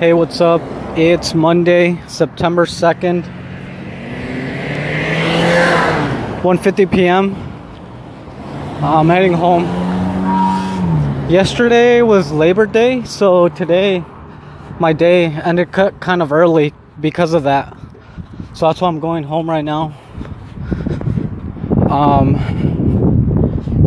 Hey, what's up? It's Monday, September 2nd. 1:50 p.m. I'm heading home. Yesterday was Labor Day, so today my day ended kind of early because of that. So that's why I'm going home right now. Um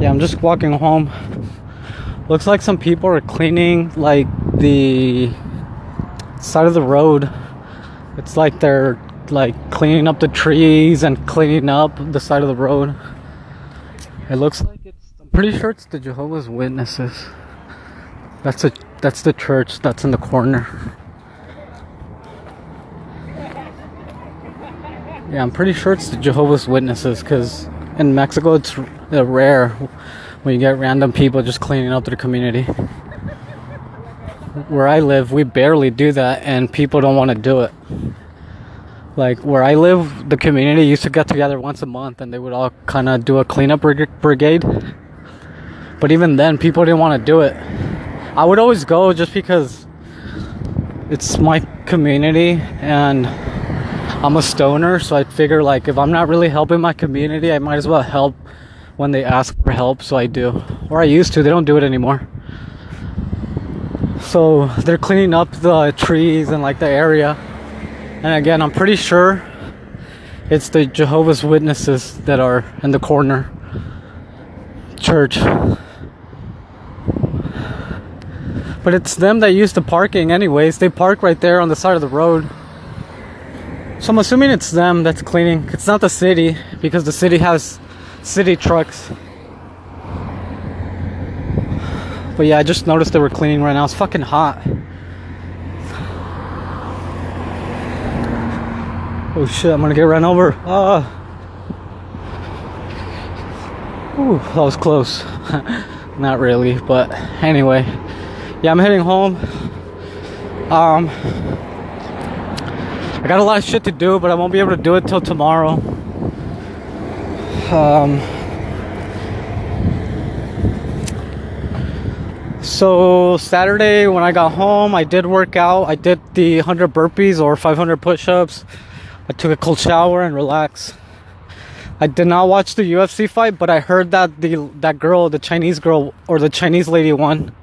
yeah, I'm just walking home. Looks like some people are cleaning like the side of the road. It's like they're like cleaning up the trees and cleaning up the side of the road. It looks like it's I'm pretty sure it's the Jehovah's Witnesses. That's a that's the church that's in the corner. Yeah, I'm pretty sure it's the Jehovah's Witnesses because in Mexico it's rare when you get random people just cleaning up their community where I live, we barely do that, and people don't want to do it. Like where I live, the community used to get together once a month, and they would all kind of do a cleanup brigade. But even then, people didn't want to do it. I would always go just because it's my community, and I'm a stoner, so I figure like if I'm not really helping my community, I might as well help when they ask for help. So I do, or I used to. They don't do it anymore so they're cleaning up the trees and like the area. And again i'm pretty sure it's the jehovah's witnesses that are in the corner. Church. But it's them that use the parking anyways. They park right there on the side of the road. So i'm assuming it's them that's cleaning. It's not the city because the city has city trucks But yeah, I just noticed they were cleaning right now. It's fucking hot. Oh shit, I'm gonna get run over. Ah. Ooh, that was close. Not really, but anyway. Yeah, I'm heading home. Um, I got a lot of shit to do, but I won't be able to do it till tomorrow. Um, So Saturday when I got home, I did work out. I did the 100 burpees or 500 push-ups. I took a cold shower and relaxed. I did not watch the UFC fight, but I heard that the that girl, the Chinese girl or the Chinese lady won.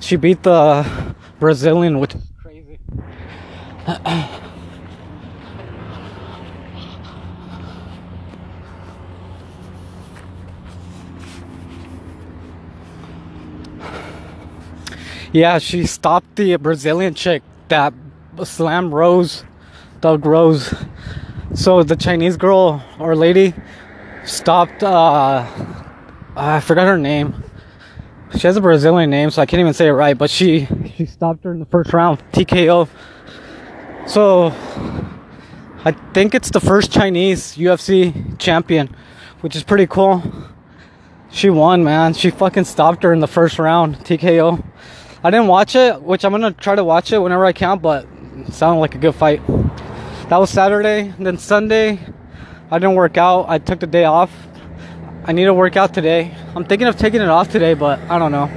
She beat the Brazilian, which is crazy. Yeah, she stopped the Brazilian chick that slam Rose, Thug Rose. So the Chinese girl or lady stopped. Uh, I forgot her name. She has a Brazilian name, so I can't even say it right. But she she stopped her in the first round, TKO. So I think it's the first Chinese UFC champion, which is pretty cool. She won, man. She fucking stopped her in the first round, TKO. I didn't watch it, which I'm gonna try to watch it whenever I can, but sounded like a good fight. That was Saturday. Then Sunday, I didn't work out. I took the day off. I need to work out today. I'm thinking of taking it off today, but I don't know.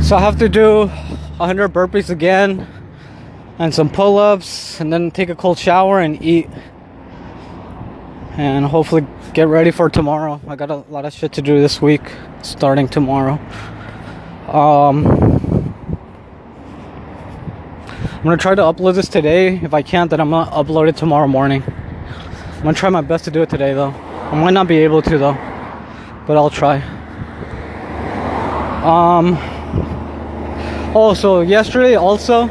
So I have to do 100 burpees again and some pull ups and then take a cold shower and eat and hopefully get ready for tomorrow. I got a lot of shit to do this week, starting tomorrow. Um, I'm gonna try to upload this today. If I can't, then I'm gonna upload it tomorrow morning. I'm gonna try my best to do it today, though. I might not be able to, though, but I'll try. Um. Also, yesterday, also,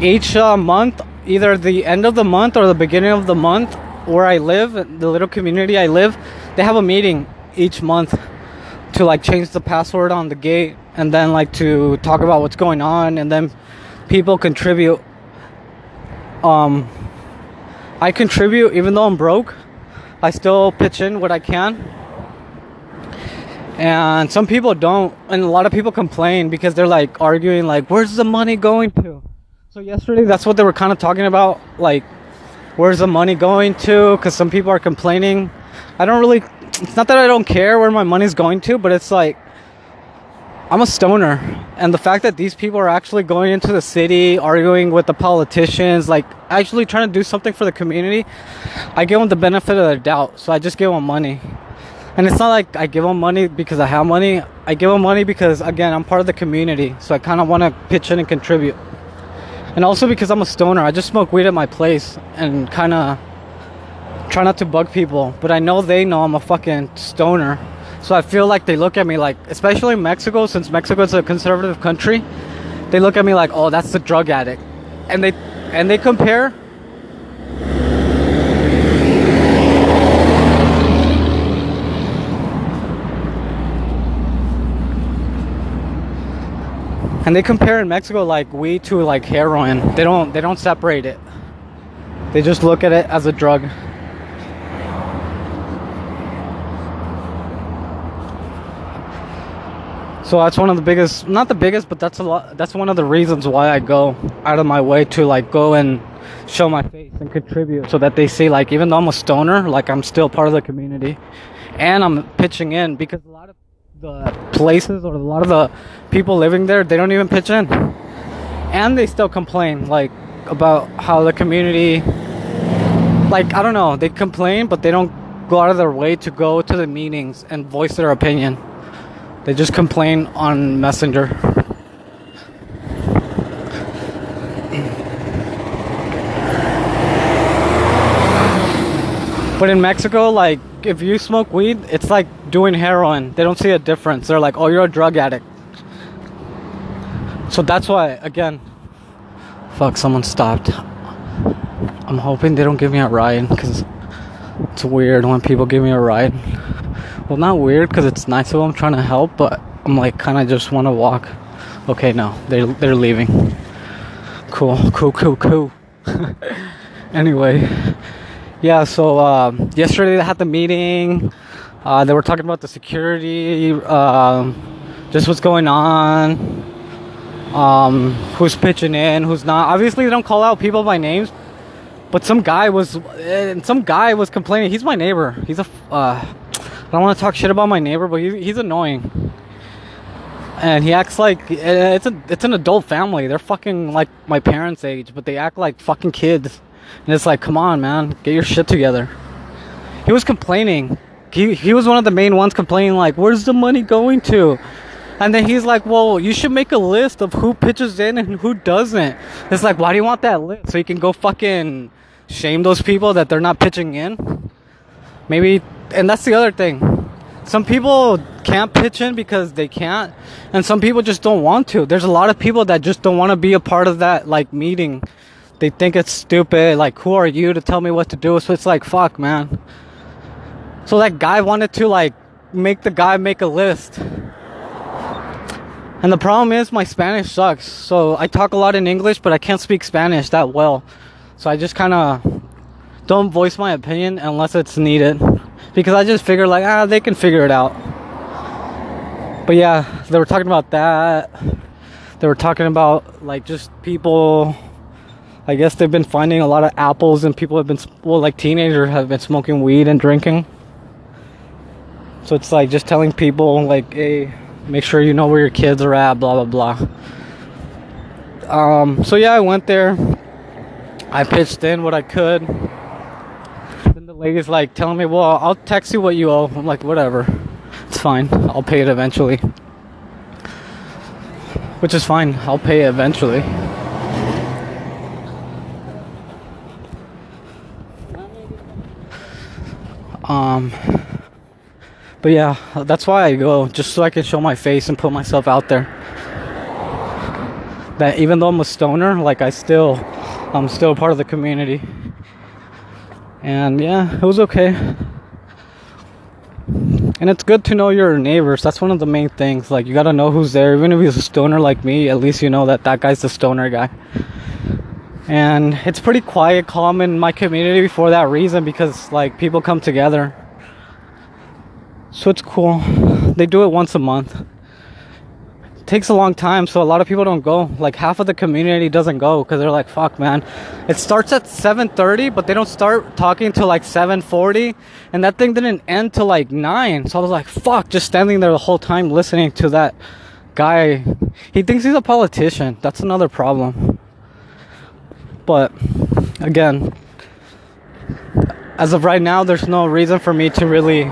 each uh, month either the end of the month or the beginning of the month where I live, the little community I live, they have a meeting each month to like change the password on the gate and then like to talk about what's going on and then people contribute um I contribute even though I'm broke. I still pitch in what I can. And some people don't and a lot of people complain because they're like arguing like where's the money going to? So yesterday, that's what they were kind of talking about. Like, where's the money going to? Because some people are complaining I don't really. It's not that I don't care where my money's going to, but it's like I'm a stoner, and the fact that these people are actually going into the city, arguing with the politicians, like actually trying to do something for the community, I give them the benefit of the doubt. So I just give them money, and it's not like I give them money because I have money. I give them money because again I'm part of the community, so I kind of want to pitch in and contribute, and also because I'm a stoner. I just smoke weed at my place and kind of try not to bug people, but I know they know I'm a fucking stoner. So I feel like they look at me like, especially in Mexico, since Mexico is a conservative country, they look at me like, oh, that's the drug addict, and they and they compare. And they compare in Mexico like weed to like heroin. They don't they don't separate it. They just look at it as a drug. So that's one of the biggest, not the biggest, but that's a lot. That's one of the reasons why I go out of my way to like go and show my face and contribute, so that they see like even though I'm a stoner, like I'm still part of the community, and I'm pitching in because a lot of the places or a lot of the people living there they don't even pitch in, and they still complain like about how the community, like I don't know, they complain but they don't go out of their way to go to the meetings and voice their opinion. They just complain on Messenger. But in Mexico, like, if you smoke weed, it's like doing heroin. They don't see a difference. They're like, oh, you're a drug addict. So that's why, again, fuck, someone stopped. I'm hoping they don't give me a ride because it's weird when people give me a ride well not weird because it's nice of them trying to help but i'm like kind of just want to walk okay no they're they're leaving cool cool cool cool anyway yeah so uh, yesterday they had the meeting uh, they were talking about the security um, just what's going on um, who's pitching in who's not obviously they don't call out people by names but some guy was uh, some guy was complaining he's my neighbor he's a uh, I don't want to talk shit about my neighbor, but he, he's annoying. And he acts like it's a it's an adult family. They're fucking like my parents' age, but they act like fucking kids. And it's like, come on, man, get your shit together. He was complaining. He he was one of the main ones complaining, like, where's the money going to? And then he's like, well, you should make a list of who pitches in and who doesn't. It's like, why do you want that list? So you can go fucking shame those people that they're not pitching in? Maybe and that's the other thing. Some people can't pitch in because they can't, and some people just don't want to. There's a lot of people that just don't want to be a part of that like meeting. They think it's stupid. Like, who are you to tell me what to do? So it's like, fuck, man. So that guy wanted to like make the guy make a list. And the problem is my Spanish sucks. So I talk a lot in English, but I can't speak Spanish that well. So I just kind of don't voice my opinion unless it's needed because I just figure like ah they can figure it out. But yeah, they were talking about that. They were talking about like just people. I guess they've been finding a lot of apples and people have been well like teenagers have been smoking weed and drinking. So it's like just telling people like hey make sure you know where your kids are at blah blah blah. Um, so yeah, I went there. I pitched in what I could Then the lady's like telling me, well, I'll text you what you owe. I'm like, whatever. It's fine. I'll pay it eventually. Which is fine. I'll pay it eventually. Um, but yeah, that's why I go, just so I can show my face and put myself out there. That even though I'm a stoner, like I still, I'm still part of the community. And yeah it was okay. And it's good to know your neighbors. That's one of the main things. Like you gotta know who's there. Even if he's a stoner like me at least you know that that guy's the stoner guy and it's pretty quiet calm in my community for that reason because like people come together so it's cool they do it once a month it takes a long time, so a lot of people don't go. Like half of the community doesn't go because they're like, "Fuck, man." It starts at 7:30, but they don't start talking till like 7:40, and that thing didn't end till like nine. So I was like, "Fuck!" Just standing there the whole time listening to that guy. He thinks he's a politician. That's another problem. But again, as of right now, there's no reason for me to really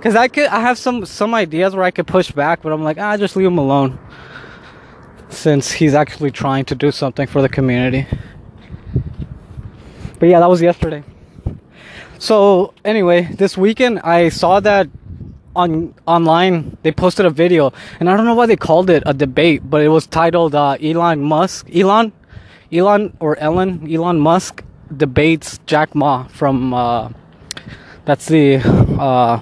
Cause I could, I have some some ideas where I could push back, but I'm like, ah, just leave him alone. Since he's actually trying to do something for the community. But yeah, that was yesterday. So anyway, this weekend I saw that on online they posted a video, and I don't know why they called it a debate, but it was titled uh, Elon Musk, Elon, Elon or Ellen, Elon Musk debates Jack Ma from. Uh, that's the uh,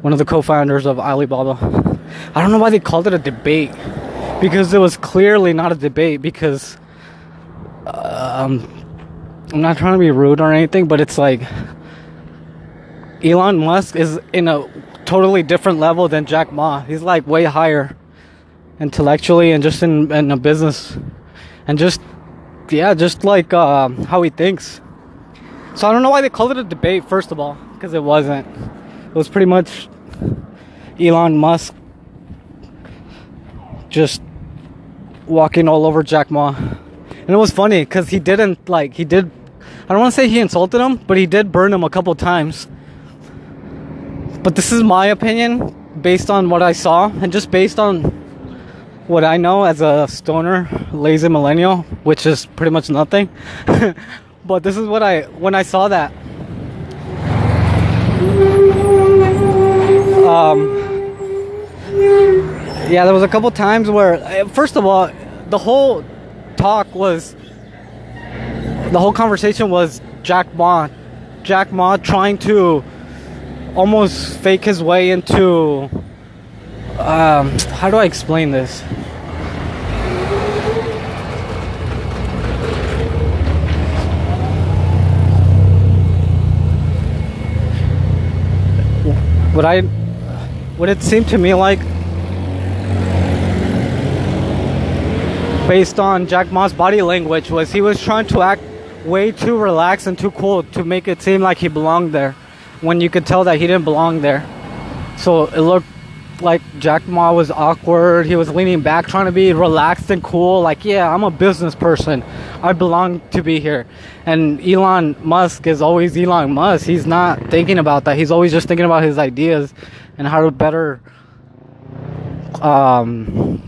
one of the co-founders of Alibaba. I don't know why they called it a debate because it was clearly not a debate because um, I'm not trying to be rude or anything, but it's like Elon Musk is in a totally different level than Jack Ma. He's like way higher intellectually and just in, in a business and just yeah, just like uh, how he thinks. So I don't know why they called it a debate first of all because it wasn't. It was pretty much Elon Musk just walking all over Jack Ma. And it was funny because he didn't like, he did, I don't want to say he insulted him, but he did burn him a couple times. But this is my opinion based on what I saw and just based on what I know as a stoner, lazy millennial, which is pretty much nothing. but this is what I, when I saw that, um, yeah, there was a couple times where, uh, first of all, the whole talk was, the whole conversation was Jack Ma, Jack Ma trying to almost fake his way into, um, how do I explain this? What I what it seemed to me like based on Jack Ma's body language was he was trying to act way too relaxed and too cool to make it seem like he belonged there when you could tell that he didn't belong there. So it looked like Jack Ma was awkward. He was leaning back, trying to be relaxed and cool. Like, yeah, I'm a business person. I belong to be here. And Elon Musk is always Elon Musk. He's not thinking about that. He's always just thinking about his ideas and how to better um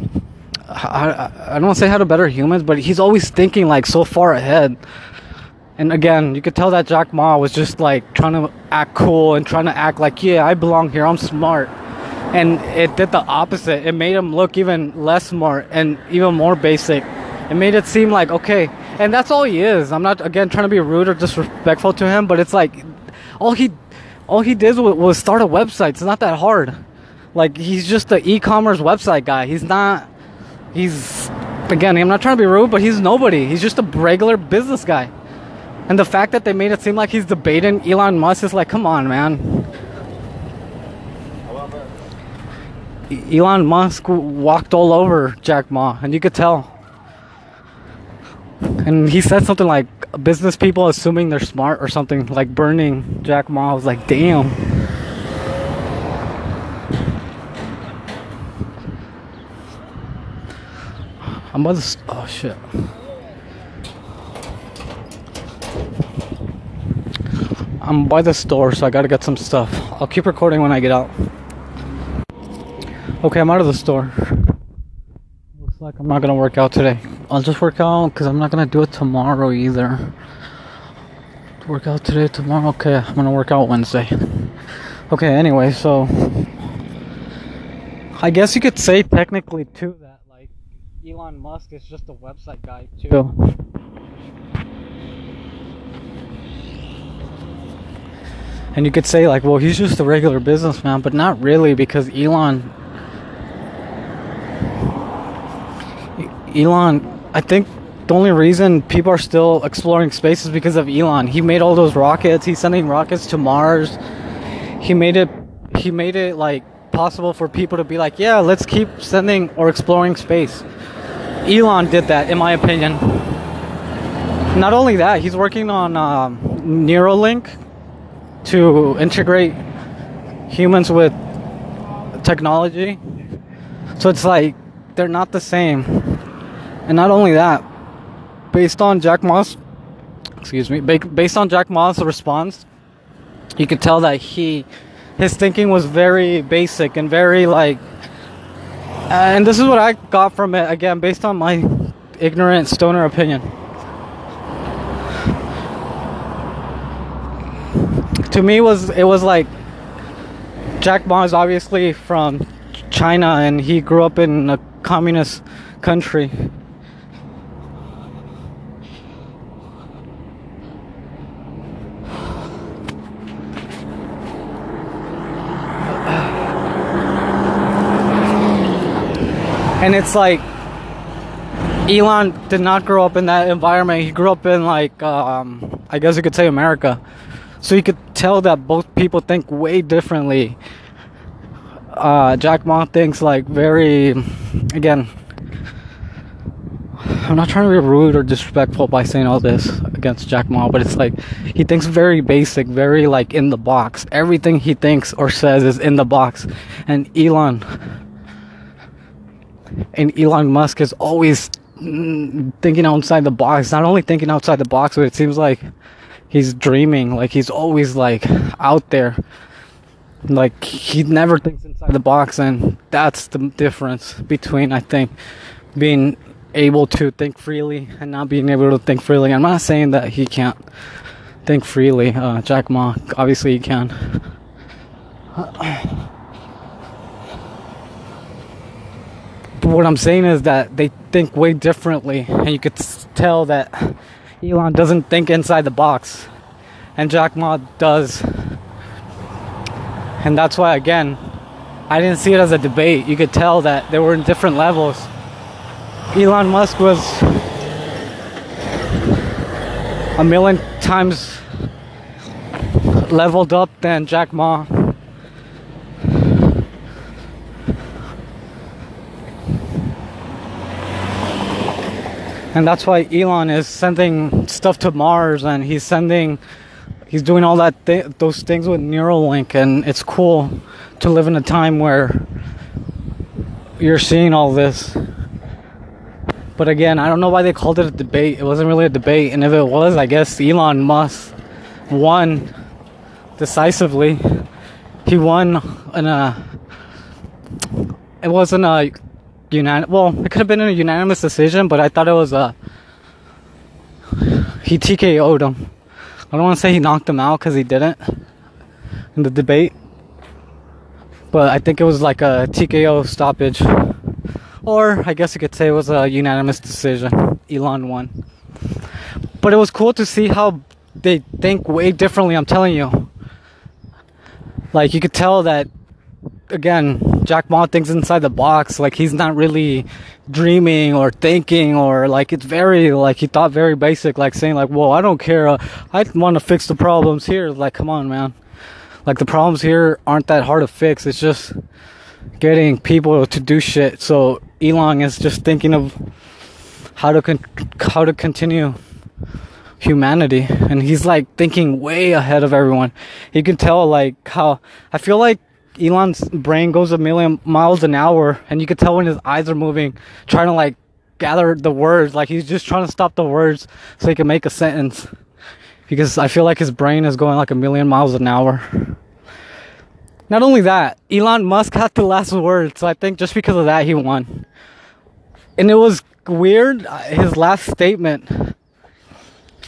I, I don't say how to better humans, but he's always thinking like so far ahead. And again, you could tell that Jack Ma was just like trying to act cool and trying to act like, yeah, I belong here, I'm smart. And it did the opposite. It made him look even less smart and even more basic. It made it seem like, okay, and that's all he is. I'm not, again, trying to be rude or disrespectful to him, but it's like, all he all he did was was start a website. It's not that hard. Like he's just an e-commerce website guy. He's not. He's again. I'm not trying to be rude, but he's nobody. He's just a regular business guy. And the fact that they made it seem like he's debating Elon Musk is like, come on, man. Elon Musk walked all over Jack Ma, and you could tell. And he said something like, business people assuming they're smart or something, like burning Jack Ma. I was like, damn. I'm about to. Oh shit. I'm by the store, so I gotta get some stuff. I'll keep recording when I get out. Okay, I'm out of the store. Looks like I'm not gonna work out today. I'll just work out because I'm not gonna do it tomorrow either. Work out today, tomorrow. Okay, I'm gonna work out Wednesday. Okay, anyway, so I guess you could say technically too that like Elon Musk is just a website guy too. And you could say like, well, he's just a regular businessman, but not really because Elon Elon, I think the only reason people are still exploring space is because of Elon. He made all those rockets. He's sending rockets to Mars. He made it. He made it like possible for people to be like, yeah, let's keep sending or exploring space. Elon did that, in my opinion. Not only that, he's working on um, Neuralink to integrate humans with technology. So it's like they're not the same. And not only that, based on Jack Ma's, excuse me, based on Jack Ma's response, you could tell that he, his thinking was very basic and very like, and this is what I got from it again, based on my ignorant stoner opinion. to me was it was like Jack Ma is obviously from China and he grew up in a communist country. And it's like Elon did not grow up in that environment. He grew up in like um, I guess you could say America. So you could tell that both people think way differently. Uh, Jack Ma thinks like very, again, I'm not trying to be rude or disrespectful by saying all this against Jack Ma, but it's like he thinks very basic, very like in the box. Everything he thinks or says is in the box. And Elon and Elon Musk is always mm, thinking outside the box. Not only thinking outside the box, but it seems like he's dreaming. Like he's always like out there. Like he never thinks inside the box and that's the difference between i think being able to think freely and not being able to think freely. I'm not saying that he can't think freely uh, jack ma. Obviously he can but what i'm saying is that they think way differently and you could tell that Elon doesn't think inside the box, and Jack Ma does. And that's why, again, I didn't see it as a debate. You could tell that they were in different levels. Elon Musk was a million times leveled up than Jack Ma. And that's why Elon is sending stuff to Mars and he's sending he's doing all that th- those things with Neuralink and it's cool to live in a time where you're seeing all this. But again I don't know why they called it a debate. It wasn't really a debate and if it was I guess Elon Musk won decisively. He won in a it wasn't a well, it could have been a unanimous decision, but I thought it was a he TKO'd him. I don't want to say he knocked him out because he didn't in the debate, but I think it was like a TKO stoppage, or I guess you could say it was a unanimous decision. Elon won, but it was cool to see how they think way differently. I'm telling you, like you could tell that again Jack Ma thinks inside the box. Like he's not really dreaming or thinking or like it's very like he thought very basic. Like saying like, "Well, I don't care. I want to fix the problems here." Like, come on, man. Like the problems here aren't that hard to fix. It's just getting people to do shit. So Elon is just thinking of how to con- how to continue humanity and he's like thinking way ahead of everyone. You can tell like how I feel like Elon's brain goes a million miles an hour, and you can tell when his eyes are moving, trying to like gather the words. Like he's just trying to stop the words so he can make a sentence. Because I feel like his brain is going like a million miles an hour. Not only that, Elon Musk had the last word, so I think just because of that he won. And it was weird, uh, his last statement.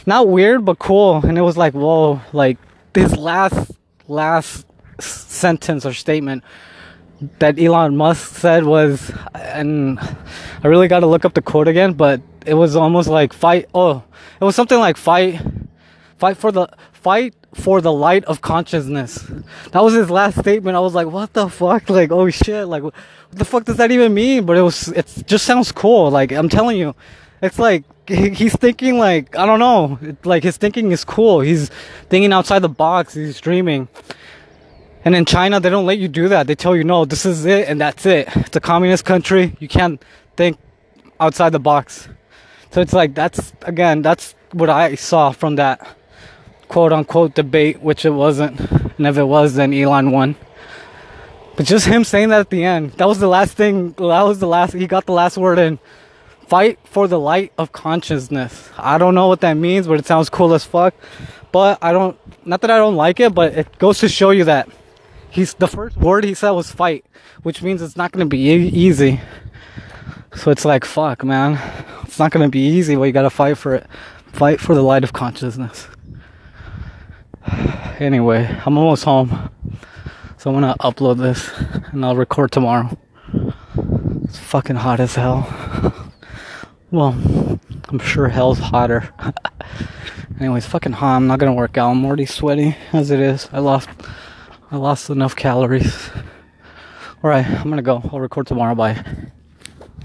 Not weird, but cool. And it was like, whoa, like his last, last sentence or statement that Elon Musk said was, and I really got to look up the quote again, but it was almost like fight. Oh, it was something like fight, fight for the fight for the light of consciousness. That was his last statement. I was like, what the fuck? Like, oh shit! Like, what the fuck does that even mean? But it was, it just sounds cool. Like, I'm telling you, it's like he's thinking like I don't know. Like his thinking is cool. He's thinking outside the box. He's dreaming And in China, they don't let you do that. They tell you, no, this is it and that's it. It's a communist country. You can't think outside the box. So it's like, that's, again, that's what I saw from that quote unquote debate, which it wasn't. And if it was, then Elon won. But just him saying that at the end, that was the last thing, that was the last, he got the last word in. Fight for the light of consciousness. I don't know what that means, but it sounds cool as fuck. But I don't, not that I don't like it, but it goes to show you that he's the first word he said was fight, which means it's not to be e- easy. So it's like, fuck, man. It's not to be easy, but you got to fight for it. Fight for the light of consciousness. Anyway, I'm almost home. So I'm to upload this and I'll record tomorrow. It's fucking hot as hell. Well, I'm sure hell's hotter. Anyways, fucking hot. I'm not gonna work out. I'm already sweaty as it is. I lost I lost enough calories. Alright, I'm gonna go. I'll record tomorrow. Bye.